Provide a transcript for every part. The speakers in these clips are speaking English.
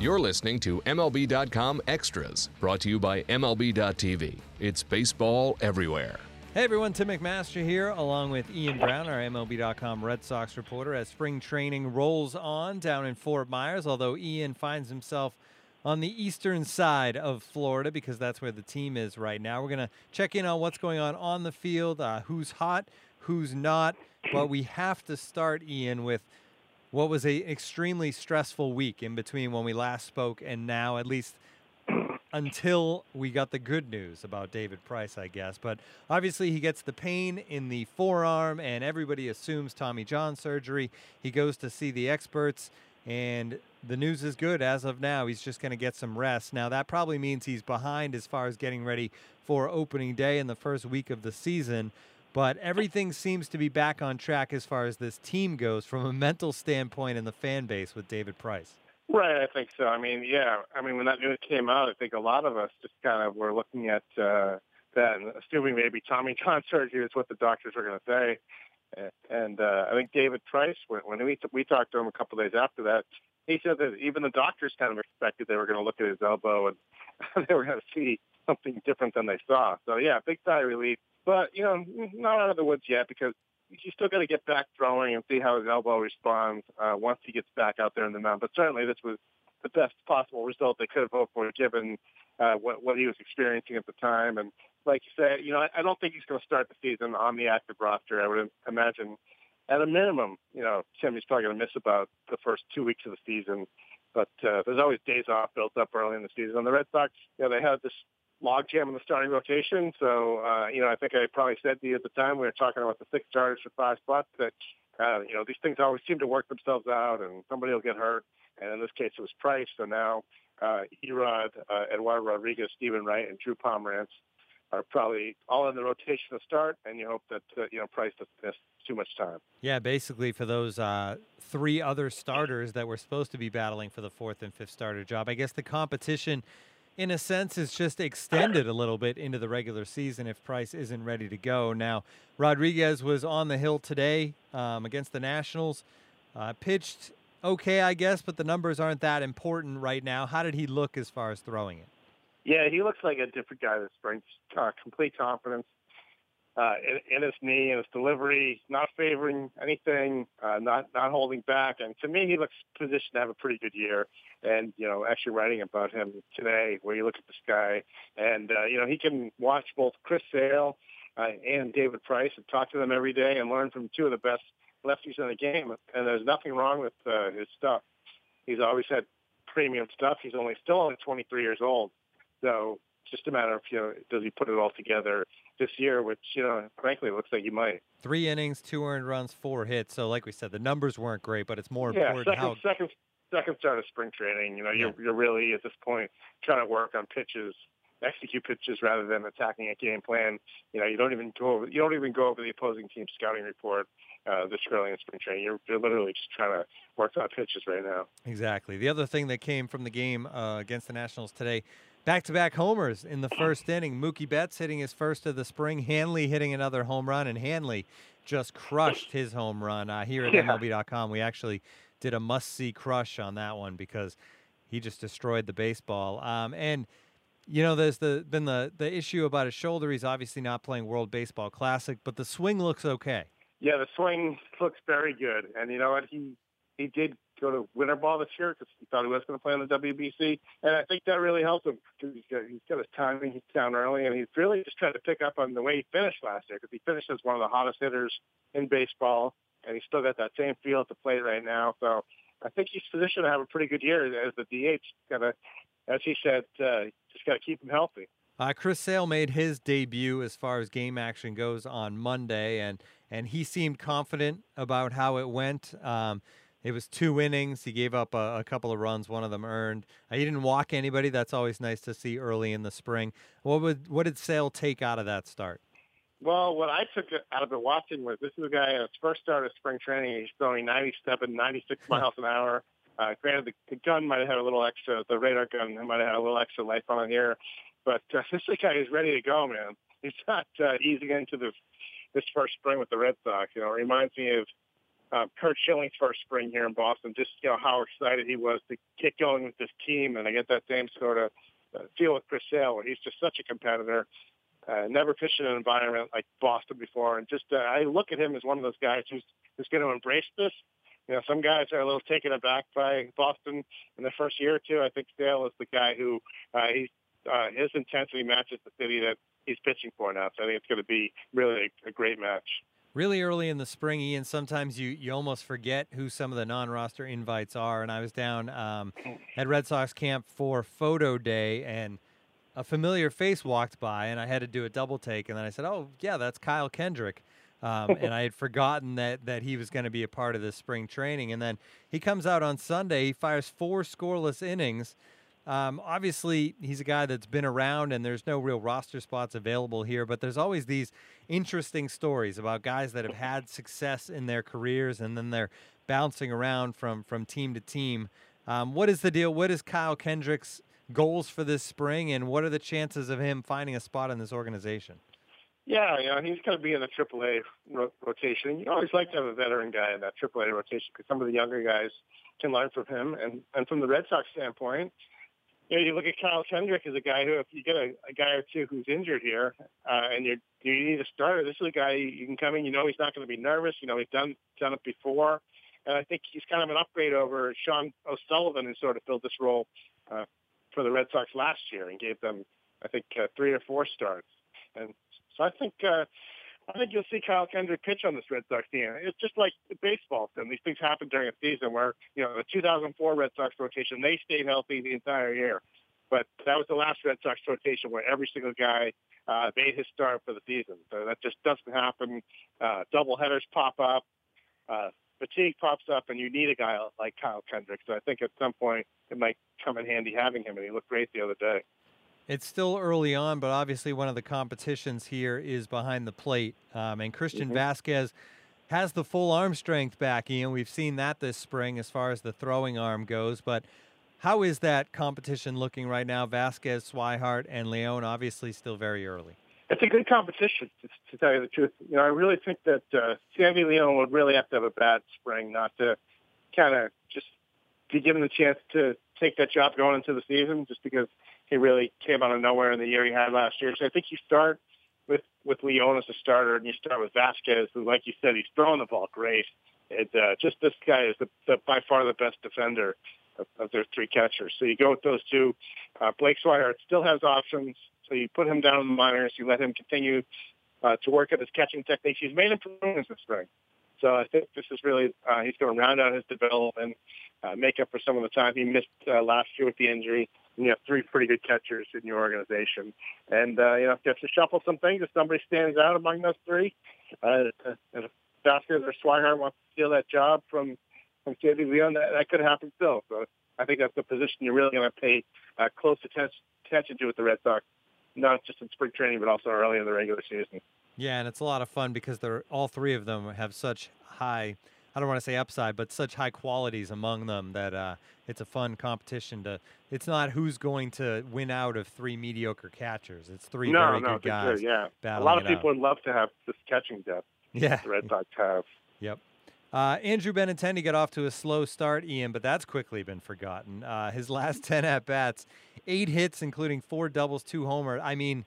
You're listening to MLB.com Extras, brought to you by MLB.tv. It's baseball everywhere. Hey everyone, Tim McMaster here, along with Ian Browne, our MLB.com Red Sox reporter, as spring training rolls on down in Fort Myers. Although Ian finds himself on the eastern side of Florida because that's where the team is right now. We're going to check in on what's going on on the field, uh, who's hot, who's not. But we have to start, Ian, with what was a extremely stressful week in between when we last spoke and now, at least until we got the good news about David Price, I guess. But obviously, he gets the pain in the forearm, and everybody assumes Tommy John surgery. He goes to see the experts, and the news is good as of now. He's just going to get some rest. Now, that probably means he's behind as far as getting ready for opening day in the first week of the season. But everything seems to be back on track as far as this team goes from a mental standpoint and the fan base with David Price. Right, I think so. I mean, yeah. I mean, when that news came out, I think a lot of us just kind of were looking at uh, that and assuming maybe Tommy John surgery is what the doctors were going to say. And uh, I think David Price, when, when we we talked to him a couple of days after that, he said that even the doctors kind of expected they were going to look at his elbow and they were going to see something different than they saw. So yeah, big sigh of relief. But you know, not out of the woods yet because you still got to get back throwing and see how his elbow responds uh, once he gets back out there in the mound. But certainly, this was the best possible result they could have hoped for, given uh, what what he was experiencing at the time. And like you said, you know, I, I don't think he's going to start the season on the active roster. I would imagine, at a minimum, you know, Timmy's probably going to miss about the first two weeks of the season. But uh, there's always days off built up early in the season. And the Red Sox, you know, they had this logjam in the starting rotation. So, uh, you know, I think I probably said to you at the time we were talking about the six starters for five spots that, uh, you know, these things always seem to work themselves out and somebody will get hurt. And in this case, it was Price. So now uh, E-Rod, uh, Eduardo Rodriguez, Steven Wright, and Drew Pomeranz are probably all in the rotation to start, and you hope that uh, you know Price doesn't miss too much time. Yeah, basically for those uh, three other starters that were supposed to be battling for the fourth and fifth starter job, I guess the competition in a sense, is just extended a little bit into the regular season if Price isn't ready to go. Now, Rodriguez was on the hill today um, against the Nationals, uh, pitched okay, I guess, but the numbers aren't that important right now. How did he look as far as throwing it? Yeah, he looks like a different guy this spring. Uh, complete confidence uh, in, in his knee and his delivery, not favoring anything, uh, not not holding back. And to me, he looks positioned to have a pretty good year. And you know, actually writing about him today, where you look at this guy, and uh, you know, he can watch both Chris Sale uh, and David Price and talk to them every day and learn from two of the best lefties in the game. And there's nothing wrong with uh, his stuff. He's always had premium stuff. He's only still only 23 years old, so it's just a matter of you know, does he put it all together this year, which, you know, frankly, looks like you might. Three innings, two earned runs, four hits. So, like we said, the numbers weren't great, but it's more yeah, important second, how. Second, second start of spring training, you know, you're, you're really at this point trying to work on pitches, execute pitches rather than attacking a game plan. You know, you don't even go over, you don't even go over the opposing team's scouting report uh, this early in spring training. You're, you're literally just trying to work on pitches right now. Exactly. The other thing that came from the game uh, against the Nationals today back-to-back homers in the first inning. Mookie Betts hitting his first of the spring. Hanley hitting another home run, and Hanley just crushed his home run uh, here at yeah. MLB.com. We actually did a must-see crush on that one because he just destroyed the baseball. Um, and you know, there's the been the the issue about his shoulder. He's obviously not playing World Baseball Classic, but the swing looks okay. Yeah, the swing looks very good, and you know what? He he did go to winter ball this year because he thought he was going to play on the WBC, and I think that really helped him because he's got, he's got his timing. He's down early, and he's really just trying to pick up on the way he finished last year because he finished as one of the hottest hitters in baseball, and he's still got that same feel the plate right now. So I think he's positioned to have a pretty good year as the DH. Got to, as he said, uh, just got to keep him healthy. Uh, Chris Sale made his debut as far as game action goes on Monday, and and he seemed confident about how it went. Um, it was two innings. He gave up a, a, couple of runs, one of them earned. Uh, he didn't walk anybody. That's always nice to see early in the spring. What would what did Sale take out of that start? Well, what I took out of it watching was this is a guy at his first start of spring training. He's throwing 97, 96 miles an hour. Uh, granted, the, the gun might have had a little extra, the radar gun might have had a little extra life on it here, but uh, this guy is ready to go, man. He's not uh, easing into this this first spring with the Red Sox. You know, it reminds me of um, Curt Schilling's first spring here in Boston, just you know how excited he was to get going with this team, and I get that same sort of uh, feel with Chris Sale, where he's just such a competitor. Uh, never pitched in an environment like Boston before, and just uh, I look at him as one of those guys who's who's going to embrace this. You know, some guys are a little taken aback by Boston in the first year or two. I think Sale is the guy who uh, he's uh, his intensity matches the city that he's pitching for now. So I think it's going to be really a great match really early in the spring, Ian, sometimes you, you almost forget who some of the non roster invites are. And I was down um, at Red Sox camp for photo day, and a familiar face walked by, and I had to do a double take. And then I said, Oh, yeah, that's Kyle Kendrick. Um, and I had forgotten that that he was going to be a part of this spring training. And then he comes out on Sunday. He fires four scoreless innings. Um, obviously, he's a guy that's been around, and there's no real roster spots available here. But there's always these interesting stories about guys that have had success in their careers, and then they're bouncing around from from team to team. Um, what is the deal? What is Kyle Kendrick's goals for this spring, and what are the chances of him finding a spot in this organization? Yeah, you know, he's going to be in the AAA ro- rotation. You always like to have a veteran guy in that AAA rotation because some of the younger guys can learn from him. And and from the Red Sox standpoint, you know, you look at Kyle Kendrick as a guy who, if you get a, a guy or two who's injured here, uh, and you you need a starter, this is a guy you can come in. You know, he's not going to be nervous. You know, he's done done it before, and I think he's kind of an upgrade over Sean O'Sullivan, who sort of filled this role uh, for the Red Sox last year and gave them, I think, uh, three or four starts. And so I think uh, I think you'll see Kyle Kendrick pitch on this Red Sox team. It's just like baseball, and these things happen during a season where, you know, the 2004 Red Sox rotation, they stayed healthy the entire year. But that was the last Red Sox rotation where every single guy uh, made his start for the season. So that just doesn't happen. Uh, double headers pop up, uh, fatigue pops up, and you need a guy like Kyle Kendrick. So I think at some point it might come in handy having him, and he looked great the other day. It's still early on, but obviously one of the competitions here is behind the plate. Um, and Christian mm-hmm. Vazquez has the full arm strength back, Ian. We've seen that this spring as far as the throwing arm goes. But how is that competition looking right now? Vazquez, Swihart, and Leon obviously still very early. It's a good competition, to, to tell you the truth. You know, I really think that uh, Sandy Leon would really have to have a bad spring not to kind of just be given the chance to take that job going into the season, just because – he really came out of nowhere in the year he had last year. So I think you start with with Leon as a starter, and you start with Vazquez, who, like you said, he's throwing the ball great. It uh, just this guy is the, the by far the best defender of, of their three catchers. So you go with those two. Uh, Blake Swihart still has options, so you put him down in the minors. You let him continue uh, to work at his catching techniques. He's made improvements this spring. So I think this is really uh, he's going to round out his development, uh, make up for some of the time he missed uh, last year with the injury you have three pretty good catchers in your organization. And, uh, you know, if you have to shuffle some things, if somebody stands out among those three, uh, and if Vazquez or Swihart wants to steal that job from, from Sandy Leon, that, that could happen still. So I think that's the position you're really going to pay uh, close attention, attention to with the Red Sox, not just in spring training, but also early in the regular season. Yeah, and it's a lot of fun because they're all three of them have such high – I don't want to say upside, but such high qualities among them that uh, it's a fun competition to. It's not who's going to win out of three mediocre catchers. It's three no, very no, good guys. Good, yeah, a lot of people out. would love to have this catching depth. Yeah, the Red Sox have. Yep. Uh, Andrew Benintendi got off to a slow start, Ian, but that's quickly been forgotten. Uh, his last 10 at bats, eight hits, including four doubles, two homers. I mean,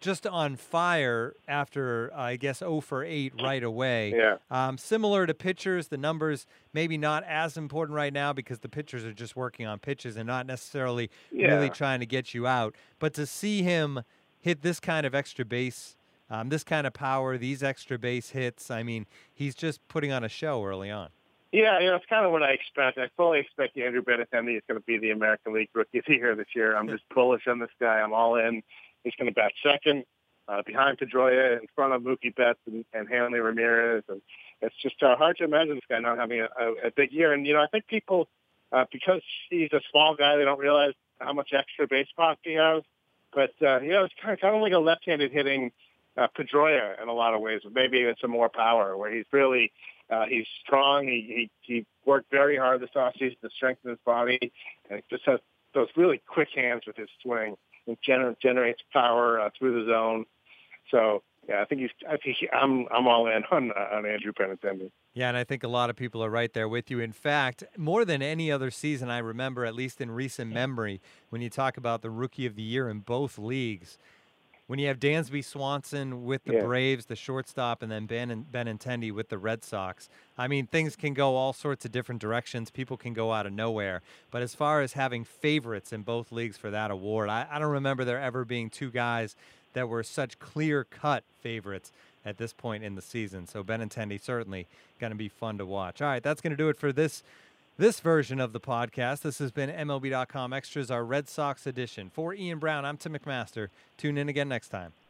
just on fire after uh, I guess 0 for 8 right away. Yeah. Um, similar to pitchers, the numbers maybe not as important right now because the pitchers are just working on pitches and not necessarily yeah. really trying to get you out. But to see him hit this kind of extra base, um, this kind of power, these extra base hits, I mean, he's just putting on a show early on. Yeah, you know, it's kind of what I expect. I fully expect Andrew Benintendi is going to be the American League Rookie of the Year this year. I'm just bullish on this guy. I'm all in. He's going to bat second uh, behind Pedroia, in front of Mookie Betts and, and Hanley Ramirez, and it's just uh, hard to imagine this guy not having a, a, a big year. And you know, I think people, uh, because he's a small guy, they don't realize how much extra base pop he has. But uh, you know, it's kind of, kind of like a left-handed hitting uh, Pedroia in a lot of ways, but maybe even some more power, where he's really uh, he's strong. He, he he worked very hard this offseason to strengthen his body, and just has those really quick hands with his swing gener- generates power uh, through the zone. So yeah, I think he's. I think he, I'm. I'm all in on uh, on Andrew Benintendi. Yeah, and I think a lot of people are right there with you. In fact, more than any other season I remember, at least in recent memory, when you talk about the rookie of the year in both leagues, when you have Dansby Swanson with the Yeah. Braves, the shortstop, and then Ben and Benintendi with the Red Sox. I mean, things can go all sorts of different directions. People can go out of nowhere. But as far as having favorites in both leagues for that award, I, I don't remember there ever being two guys that were such clear-cut favorites at this point in the season. So Benintendi certainly going to be fun to watch. All right, that's going to do it for this this version of the podcast. This has been MLB.com Extras, our Red Sox edition. For Ian Browne, I'm Tim McMaster. Tune in again next time.